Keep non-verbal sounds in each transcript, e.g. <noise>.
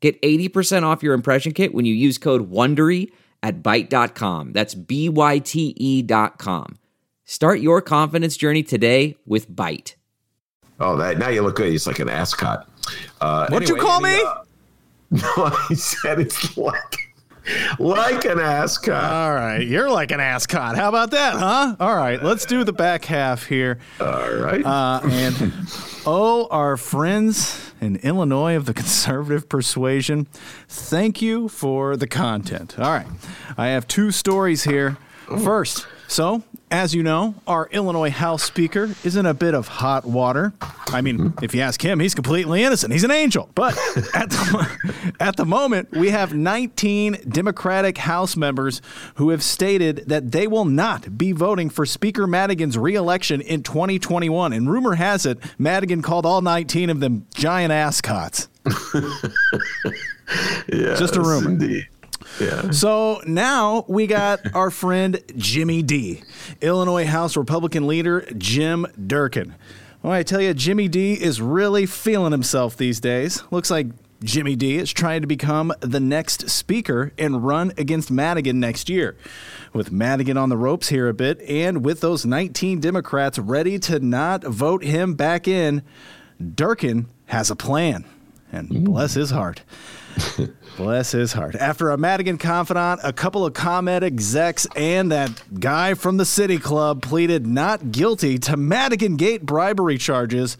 Get 80% off your impression kit when you use code WONDERY at Byte.com. That's B-Y-T-E dot com. Start your confidence journey today with Byte. Oh, that now you look good. He's like an ascot. Uh, What'd anyway, you call me? Uh, <laughs> no, I said it's like like an ascot. All right, you're like an ascot. How about that, huh? All right, let's do the back half here. All right. Uh, and <laughs> oh, our friends in Illinois of the conservative persuasion, thank you for the content. All right, I have two stories here. First, so as you know, our Illinois House Speaker is in a bit of hot water. I mean, hmm. if you ask him, he's completely innocent. He's an angel. But <laughs> at the, at the moment, we have 19 Democratic House members who have stated that they will not be voting for Speaker Madigan's reelection in 2021. And rumor has it, Madigan called all 19 of them giant ascots. yes, <laughs> Just a rumor. Indeed. Yeah. So now we got <laughs> our friend Jimmy D, Illinois House Republican leader Jim Durkin. Well, I tell you, Jimmy D is really feeling himself these days. Looks like Jimmy D is trying to become the next speaker and run against Madigan next year. With Madigan on the ropes here a bit, and with those 19 Democrats ready to not vote him back in, Durkin has a plan. And bless his heart. <laughs> Bless his heart. After a Madigan confidant, a couple of ComEd execs, and that guy from the City Club pleaded not guilty to Madigan Gate bribery charges,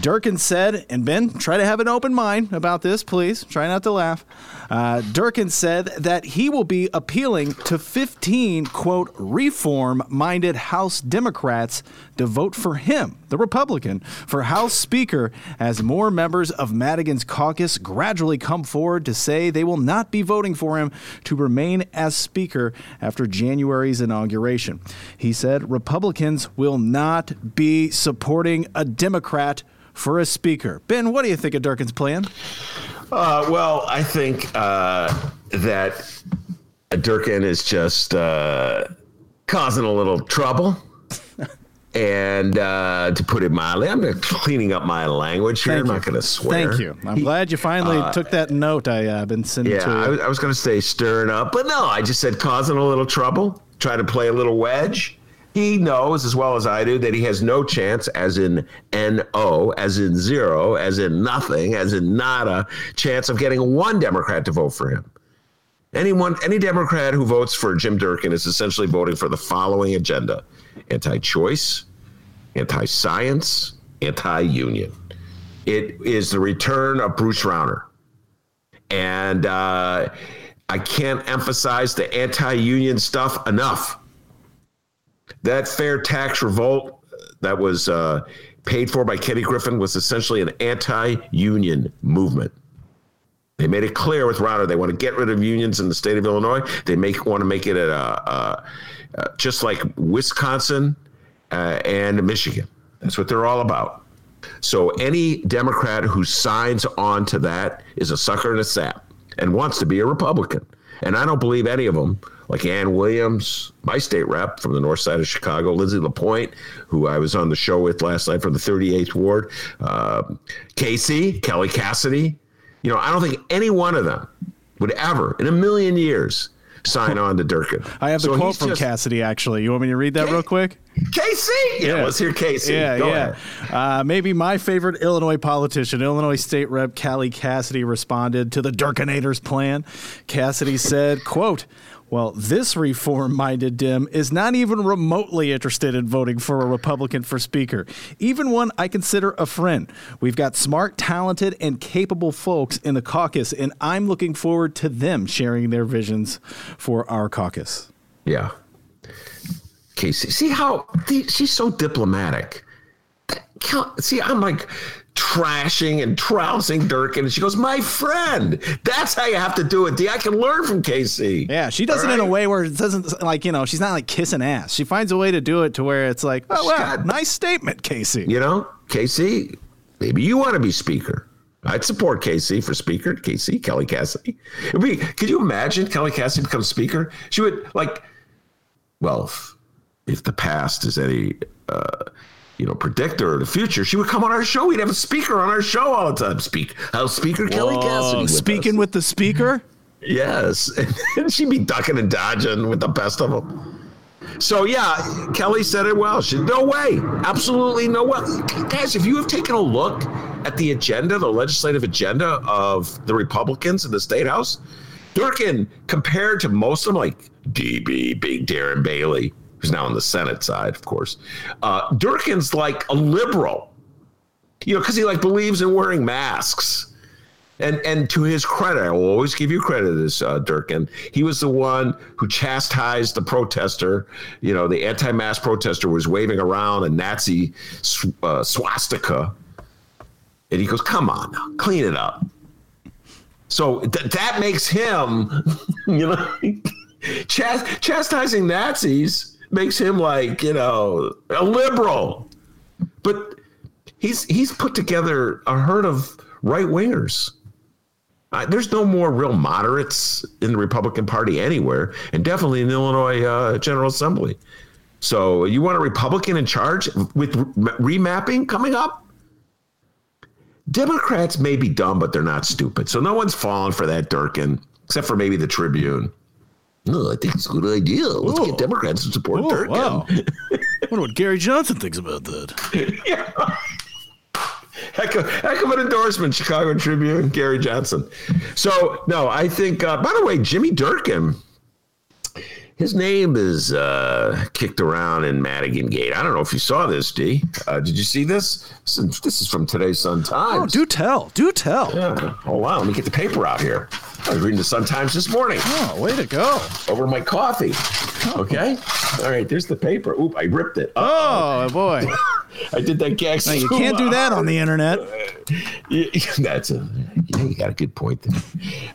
Durkin said, and Ben, try to have an open mind about this, please. Try not to laugh. Uh, Durkin said that he will be appealing to 15, quote, reform minded House Democrats to vote for him, the Republican, for House Speaker as more members of Madigan's caucus gradually come forward to say they will not be voting for him to remain as Speaker after January's inauguration. He said Republicans will not be supporting a Democrat for a Speaker. Ben, what do you think of Durkin's plan? Uh, well, I think uh, that Durkin is just uh, causing a little trouble. And uh, to put it mildly, I'm cleaning up my language here. Thank I'm you. not going to swear. Thank you. I'm glad you finally Uh, took that note I uh, been sending Yeah, to you. I was, I was going to say stirring up, but no, I just said causing a little trouble, trying to play a little wedge. He knows as well as I do that he has no chance, as in N O, as in zero, as in nothing, as in nada, chance of getting one Democrat to vote for him. Anyone, any Democrat who votes for Jim Durkin is essentially voting for the following agenda: anti-choice, anti-science, anti-union. It is the return of Bruce Rauner, and uh, I can't emphasize the anti-union stuff enough. That fair tax revolt that was uh, paid for by Kenny Griffin was essentially an anti-union movement. They made it clear with Rauner they want to get rid of unions in the state of Illinois. They make want to make it a, a, a just like Wisconsin uh, and Michigan. That's what they're all about. So any Democrat who signs on to that is a sucker and a sap and wants to be a Republican. And I don't believe any of them, like Ann Williams, my state rep from the north side of Chicago, Lindsey LaPointe, who I was on the show with last night from the 38th Ward, uh, Casey, Kelly Cassidy. You know, I don't think any one of them would ever, in a million years, sign on to Durkin. I have the So quote from just- Cassidy, actually. You want me to read that real quick? Casey? Yeah, let's hear Casey. Yeah, Go yeah. ahead. Uh, maybe my favorite Illinois politician, Illinois State Rep Callie Cassidy, responded to the Durkinators plan. Cassidy said, "quote." Well, this reform minded Dem is not even remotely interested in voting for a Republican for Speaker, even one I consider a friend. We've got smart, talented, and capable folks in the caucus, and I'm looking forward to them sharing their visions for our caucus. Yeah. Casey, see how she's so diplomatic. See, I'm like trashing and trouncing Durkin. And she goes, My friend. That's how you have to do it, D. I can learn from Casey. Yeah, she does All it in a way where it doesn't like you know she's not like kissing ass. She finds a way to do it to where it's like, oh wow, got- nice statement, Casey. You know, Casey, maybe you want to be speaker. I'd support Casey for speaker. Casey, Kelly Cassidy. It'd be, could you imagine Kelly Cassidy becomes speaker? She would like, well, if, if the past is any, uh, you know, predictor of the future, she would come on our show. We'd have a speaker on our show all the time. Speak, how Speaker Kelly Cassidy. with speaking us. with the speaker. Yes. <laughs> And she'd be ducking and dodging with the best of them. So, yeah, Kelly said it well. She no way. Absolutely no way. Guys, if you have taken a look at the agenda, the legislative agenda of the Republicans in the state house, Durkin, compared to most of them, like DB, Big Darren Bailey, who's now on the Senate side, of course, uh, Durkin's like a liberal, you know, because he like believes in wearing masks. And and to his credit, I will always give you credit, this uh, Durkin. He was the one who chastised the protester. You know, the anti-mask protester was waving around a Nazi sw- uh, swastika, and he goes, "Come on, now, clean it up." So th- that makes him, <laughs> you know, <laughs> chast- chastising Nazis makes him like you know a liberal, but he's he's put together a herd of right wingers. Uh, there's no more real moderates in the Republican Party anywhere, and definitely in the Illinois uh, General Assembly. So you want a Republican in charge with re- remapping coming up? Democrats may be dumb, but they're not stupid. So no one's falling for that Durkin, except for maybe the Tribune. No, I think it's a good idea. Let's Ooh. get Democrats to support Oh, Durkin. wow. <laughs> wonder what Gary Johnson thinks about that. yeah. <laughs> Heck of, heck of an endorsement, Chicago Tribune, Gary Johnson. So, no, I think, uh, by the way, Jimmy Durkin, his name is uh, kicked around in Madigan Gate. I don't know if you saw this, D. Uh, did you see this? This is, this is from today's Sun Times. Oh, do tell, do tell. Yeah. Hold on, let me get the paper out here. I was reading the Sun Times this morning Oh, way to go. over my coffee. Oh. Okay. All right, there's the paper. Oop, I ripped it. Oh boy, <laughs> I did that gag. Now, you can't do that on the internet. <laughs> That's a yeah, you got a good point there.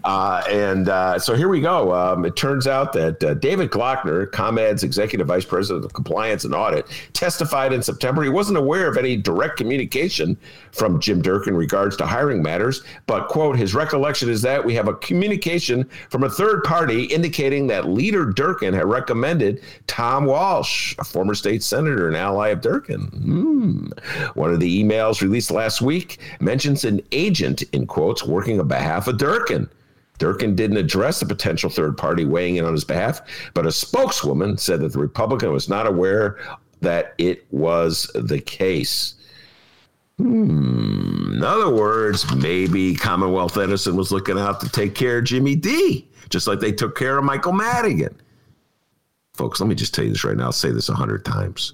Uh, and uh, so here we go. Um, it turns out that uh, David Glockner, ComEd's executive vice president of compliance and audit, testified in September he wasn't aware of any direct communication from Jim Durkin in regards to hiring matters, but quote his recollection is that we have a communication from a third party indicating that leader Durkin had recommended Tom Walsh, a former state senator and ally of Durkin. Hmm. One of the emails released last week mentions an agent, in quotes, working on behalf of Durkin. Durkin didn't address the potential third party weighing in on his behalf, but a spokeswoman said that the Republican was not aware that it was the case. Hmm. In other words, maybe Commonwealth Edison was looking out to take care of Jimmy D, just like they took care of Michael Madigan. Folks, let me just tell you this right now. I'll say this a hundred times.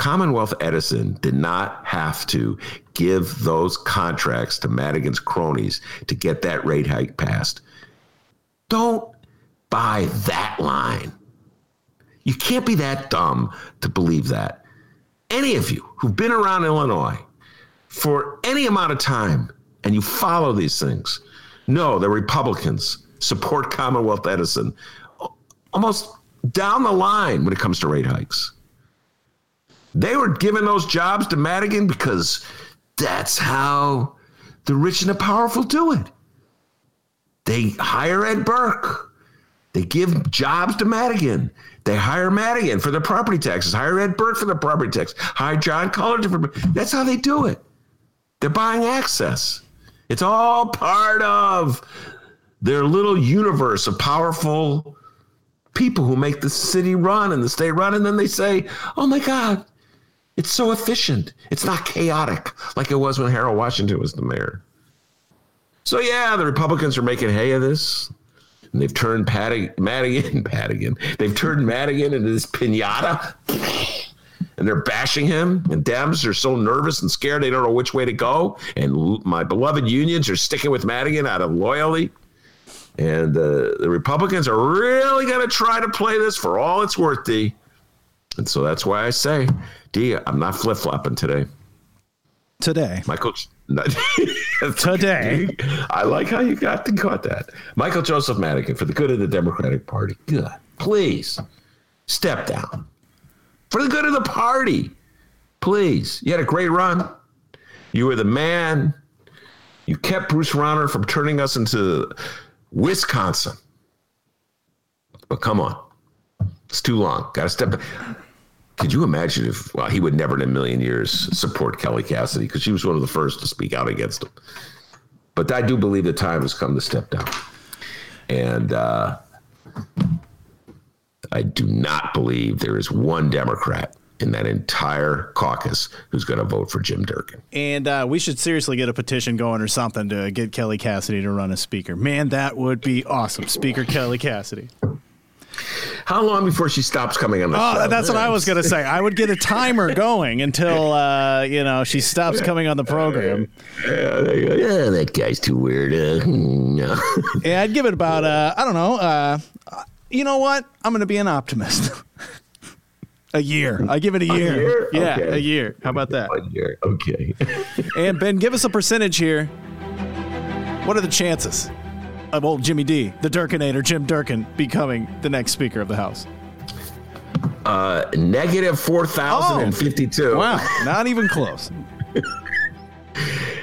Commonwealth Edison did not have to give those contracts to Madigan's cronies to get that rate hike passed. Don't buy that line. You can't be that dumb to believe that. Any of you who've been around Illinois for any amount of time and you follow these things know the Republicans support Commonwealth Edison almost down the line when it comes to rate hikes. They were giving those jobs to Madigan because that's how the rich and the powerful do it. They hire Ed Burke. They give jobs to Madigan. They hire Madigan for the property taxes. Hire Ed Burke for the property tax. Hire John Cullerton for. That's how they do it. They're buying access. It's all part of their little universe of powerful people who make the city run and the state run. And then they say, oh my God, it's so efficient. It's not chaotic like it was when Harold Washington was the mayor. So, yeah, the Republicans are making hay of this. And they've turned Patty, Madigan, Madigan, <laughs> they've turned Madigan into this pinata. And they're bashing him, and Dems are so nervous and scared they don't know which way to go. And my beloved unions are sticking with Madigan out of loyalty. And uh, the Republicans are really going to try to play this for all it's worth, D. And so that's why I say, D, I'm not flip flopping today. today. Michael. <laughs> Today. I like how you got to got that. Michael Joseph Madigan for the good of the Democratic Party. Good. Please step down for the good of the party. Please. You had a great run. You were the man. You kept Bruce Rauner from turning us into Wisconsin. But come on. It's too long. Got to step back. Could you imagine if, well, he would never in a million years support Kelly Cassidy because she was one of the first to speak out against him. But I do believe the time has come to step down. And uh, I do not believe there is one Democrat in that entire caucus who's going to vote for Jim Durkin. And uh, we should seriously get a petition going or something to get Kelly Cassidy to run as speaker. Man, that would be awesome. Speaker Kelly Cassidy. How long before she stops coming on the Oh, show? that's what I was going to say. I would get a timer going until, uh, you know, she stops coming on the program. Yeah. Yeah, that guy's too weird. Uh, <laughs> no. Yeah, I'd give it about, uh, I don't know. Uh, you know what? I'm going to be an optimist. <laughs> a year. I give it a year. year? Yeah, Okay. a year. How about that? One year. Okay. <laughs> And Ben, give us a percentage here. What are the chances of old Jimmy D, the Durkinator, Jim Durkin, becoming the next Speaker of the House? Uh, negative 4,052. Wow, not even close. <laughs>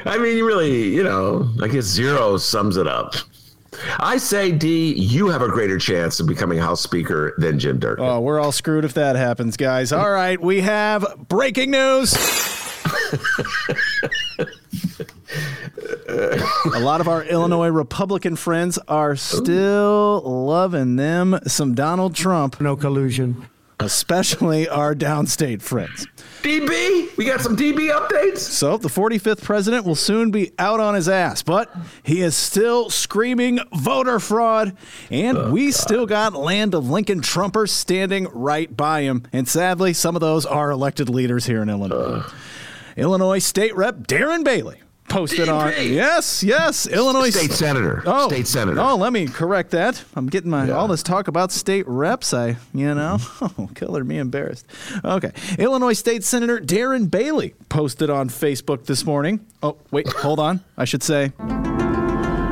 I mean, you really, you know, I guess zero sums it up. I say, D, you have a greater chance of becoming House Speaker than Jim Durkin. Oh, we're all screwed if that happens, guys. All right, we have breaking news. <laughs> A lot of our Illinois Republican friends are still loving them some Donald Trump, No collusion. especially our downstate friends. DB, we got some DB updates. So the 45th president will soon be out on his ass, but he is still screaming voter fraud, and oh, we still got land of Lincoln Trumpers standing right by him. And sadly, some of those are elected leaders here in Illinois. Illinois State Rep Darren Bailey posted on DB. yes, yes, Illinois State Senator. Oh, State Senator. Oh, let me correct that. I'm getting my Yeah. all this talk about state reps. I, you know, <laughs> oh, killer me embarrassed. Okay, Illinois State Senator Darren Bailey posted on Facebook this morning. Oh, wait, hold on. I should say.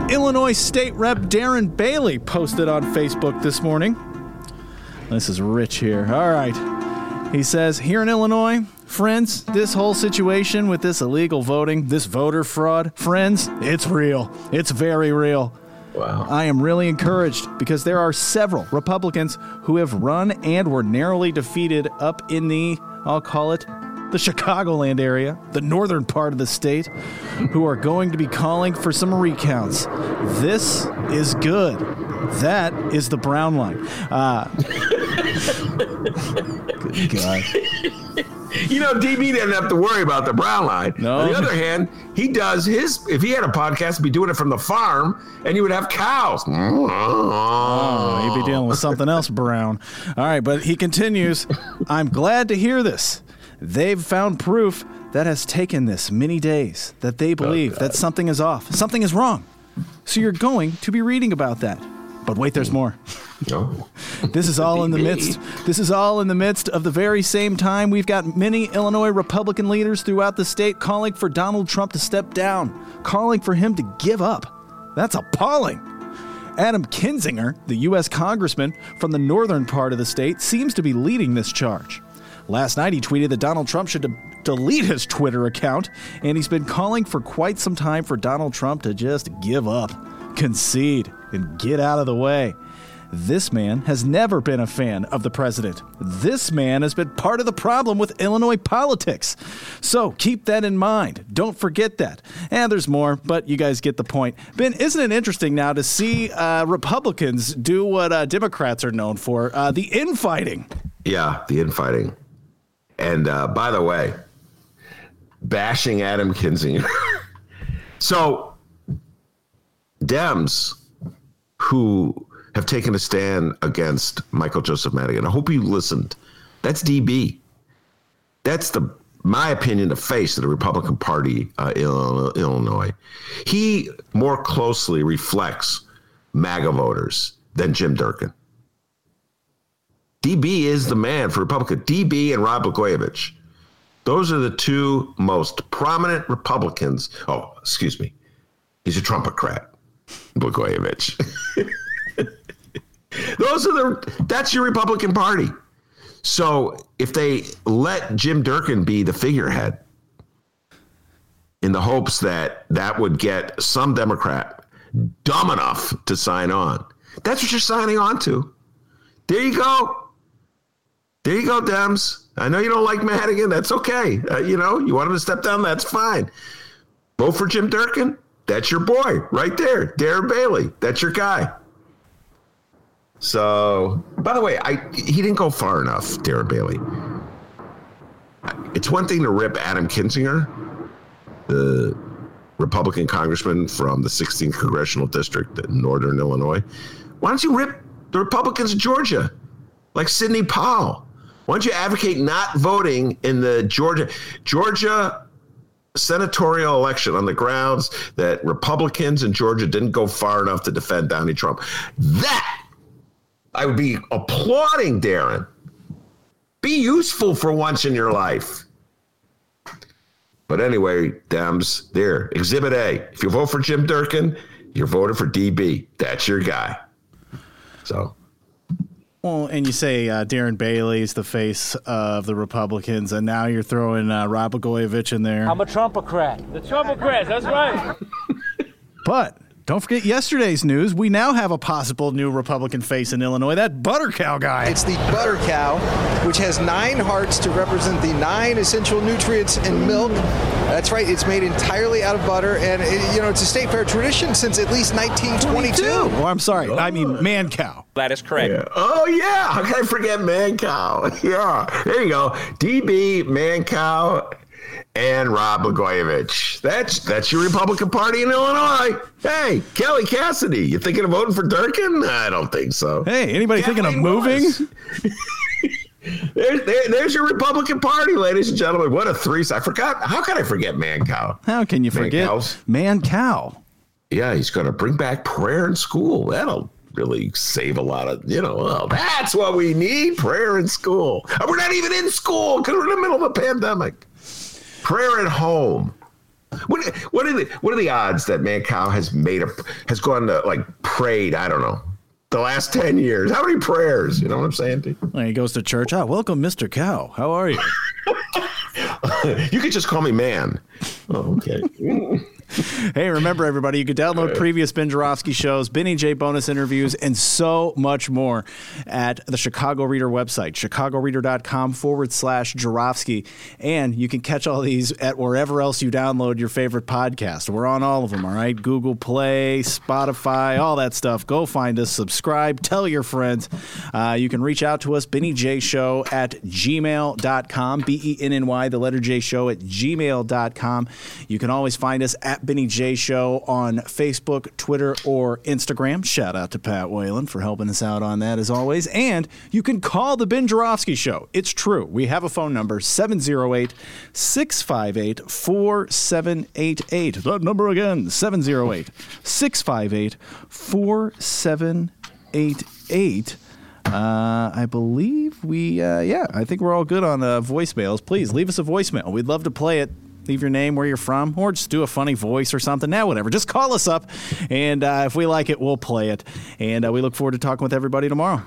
Illinois State Rep Darren Bailey posted on Facebook this morning. This is rich here. All right. He says, here in Illinois, friends, this whole situation with this illegal voting, this voter fraud, friends, it's real. It's very real. Wow. I am really encouraged because there are several Republicans who have run and were narrowly defeated up in the, I'll call it, the Chicagoland area, the northern part of the state, who are going to be calling for some recounts. This is good. That is the brown line. Uh, <laughs> good God. You know, DB didn't have to worry about the brown line. No. On the other hand, he does his. If he had a podcast, he'd be doing it from the farm, and you would have cows. Oh, he'd be dealing with something else brown. All right, but he continues I'm glad to hear this. They've found proof that has taken this many days that they believe oh, that something is off, something is wrong. So you're going to be reading about that. But wait, there's more. No. This is all in the midst. This is all in the midst of the very same time we've got many Illinois Republican leaders throughout the state calling for Donald Trump to step down, calling for him to give up. That's appalling. Adam Kinzinger, the U.S. congressman from the northern part of the state, seems to be leading this charge. Last night, he tweeted that Donald Trump should de- delete his Twitter account, and he's been calling for quite some time for Donald Trump to just give up, concede, and get out of the way. This man has never been a fan of the president. This man has been part of the problem with Illinois politics. So keep that in mind. Don't forget that. And there's more, but you guys get the point. Ben, isn't it interesting now to see uh, Republicans do what uh, Democrats are known for uh, the infighting? Yeah, the infighting. And uh, by the way, bashing Adam Kinzinger. <laughs> so, Dems who have taken a stand against Michael Joseph Madigan, I hope you listened. That's DB. That's the, my opinion, the face of the Republican Party, uh, Ill- Illinois. He more closely reflects MAGA voters than Jim Durkin. DB is the man for Republican. DB and Rod Blagojevich. Those are the two most prominent Republicans. Oh, excuse me. He's a Trumpocrat, Blagojevich. <laughs> Those are the that's your Republican Party. So if they let Jim Durkin be the figurehead in the hopes that that would get some Democrat dumb enough to sign on, that's what you're signing on to. There you go. There you go, Dems. I know you don't like Madigan. That's okay. Uh, you know, you want him to step down. That's fine. Vote for Jim Durkin. That's your boy right there. Darren Bailey. That's your guy. So, by the way, I he didn't go far enough, Darren Bailey. It's one thing to rip Adam Kinzinger, the Republican congressman from the 16th congressional district in northern Illinois. Why don't you rip the Republicans of Georgia, like Sidney Powell? Why don't you advocate not voting in the Georgia Georgia senatorial election on the grounds that Republicans in Georgia didn't go far enough to defend Donald Trump? That I would be applauding Darren. Be useful for once in your life. But anyway, Dems, there, Exhibit A. If you vote for Jim Durkin, you're voting for DB. That's your guy. So. Well, and you say uh, Darren Bailey's the face of the Republicans, and now you're throwing uh, Rod Blagojevich in there. I'm a Trumpocrat. The Trumpocrats, that's right. but don't forget yesterday's news. We now have a possible new Republican face in Illinois, that butter cow guy. It's the butter cow, which has nine hearts to represent the nine essential nutrients in milk. That's right, it's made entirely out of butter, and it, you know it's a state fair tradition since at least 1922. Oh, I'm sorry, I mean Mancow. That is correct. Yeah. Oh yeah, how can I forget Mancow? <laughs> Yeah, there you go. DB Mancow and Rod Blagojevich. That's that's your Republican Party in Illinois. Hey, Kelly Cassidy, you thinking of voting for Durkin? I don't think so. Hey, anybody Kathleen thinking of moving? <laughs> there's, there, there's your Republican Party, ladies and gentlemen. What a three! I forgot. How can I forget Mancow? How can you Man forget cows? Mancow? Yeah, he's going to bring back prayer in school. That'll really save a lot of, you know, well, that's what we need prayer in school. And we're not even in school because we're in the middle of a pandemic. Prayer at home. What what are the what are the odds that Mancow has made a has gone to like prayed? I don't know. The last ten years, how many prayers? You know what I'm saying? Well, he goes to church. Oh, welcome, Mr. Cow. How are you? <laughs> you could just call me man. Oh, okay. <laughs> hey, remember everybody, you can download previous Ben Joravsky shows, Benny J bonus interviews, and so much more at the Chicago Reader website, chicagoreader.com forward slash Joravsky. And you can catch all these at wherever else you download your favorite podcast. We're on all of them, all right? Google Play, Spotify, all that stuff. Go find us, subscribe, tell your friends. Uh, you can reach out to us, Benny J Show at gmail.com, B E N N Y, the letter J Show at gmail.com. You can always find us at Benny J Show on Facebook, Twitter, or Instagram. Shout out to Pat Whalen for helping us out on that as always. And you can call the Ben Joravsky Show. It's true. We have a phone number 708 658 4788. That number again 708 658 4788. Uh, I believe we, uh, yeah, I think we're all good on uh, voicemails. Please leave us a voicemail. We'd love to play it leave your name, where you're from, or just do a funny voice or something. Now, whatever. Just call us up, and uh, if we like it, we'll play it. And uh, we look forward to talking with everybody tomorrow.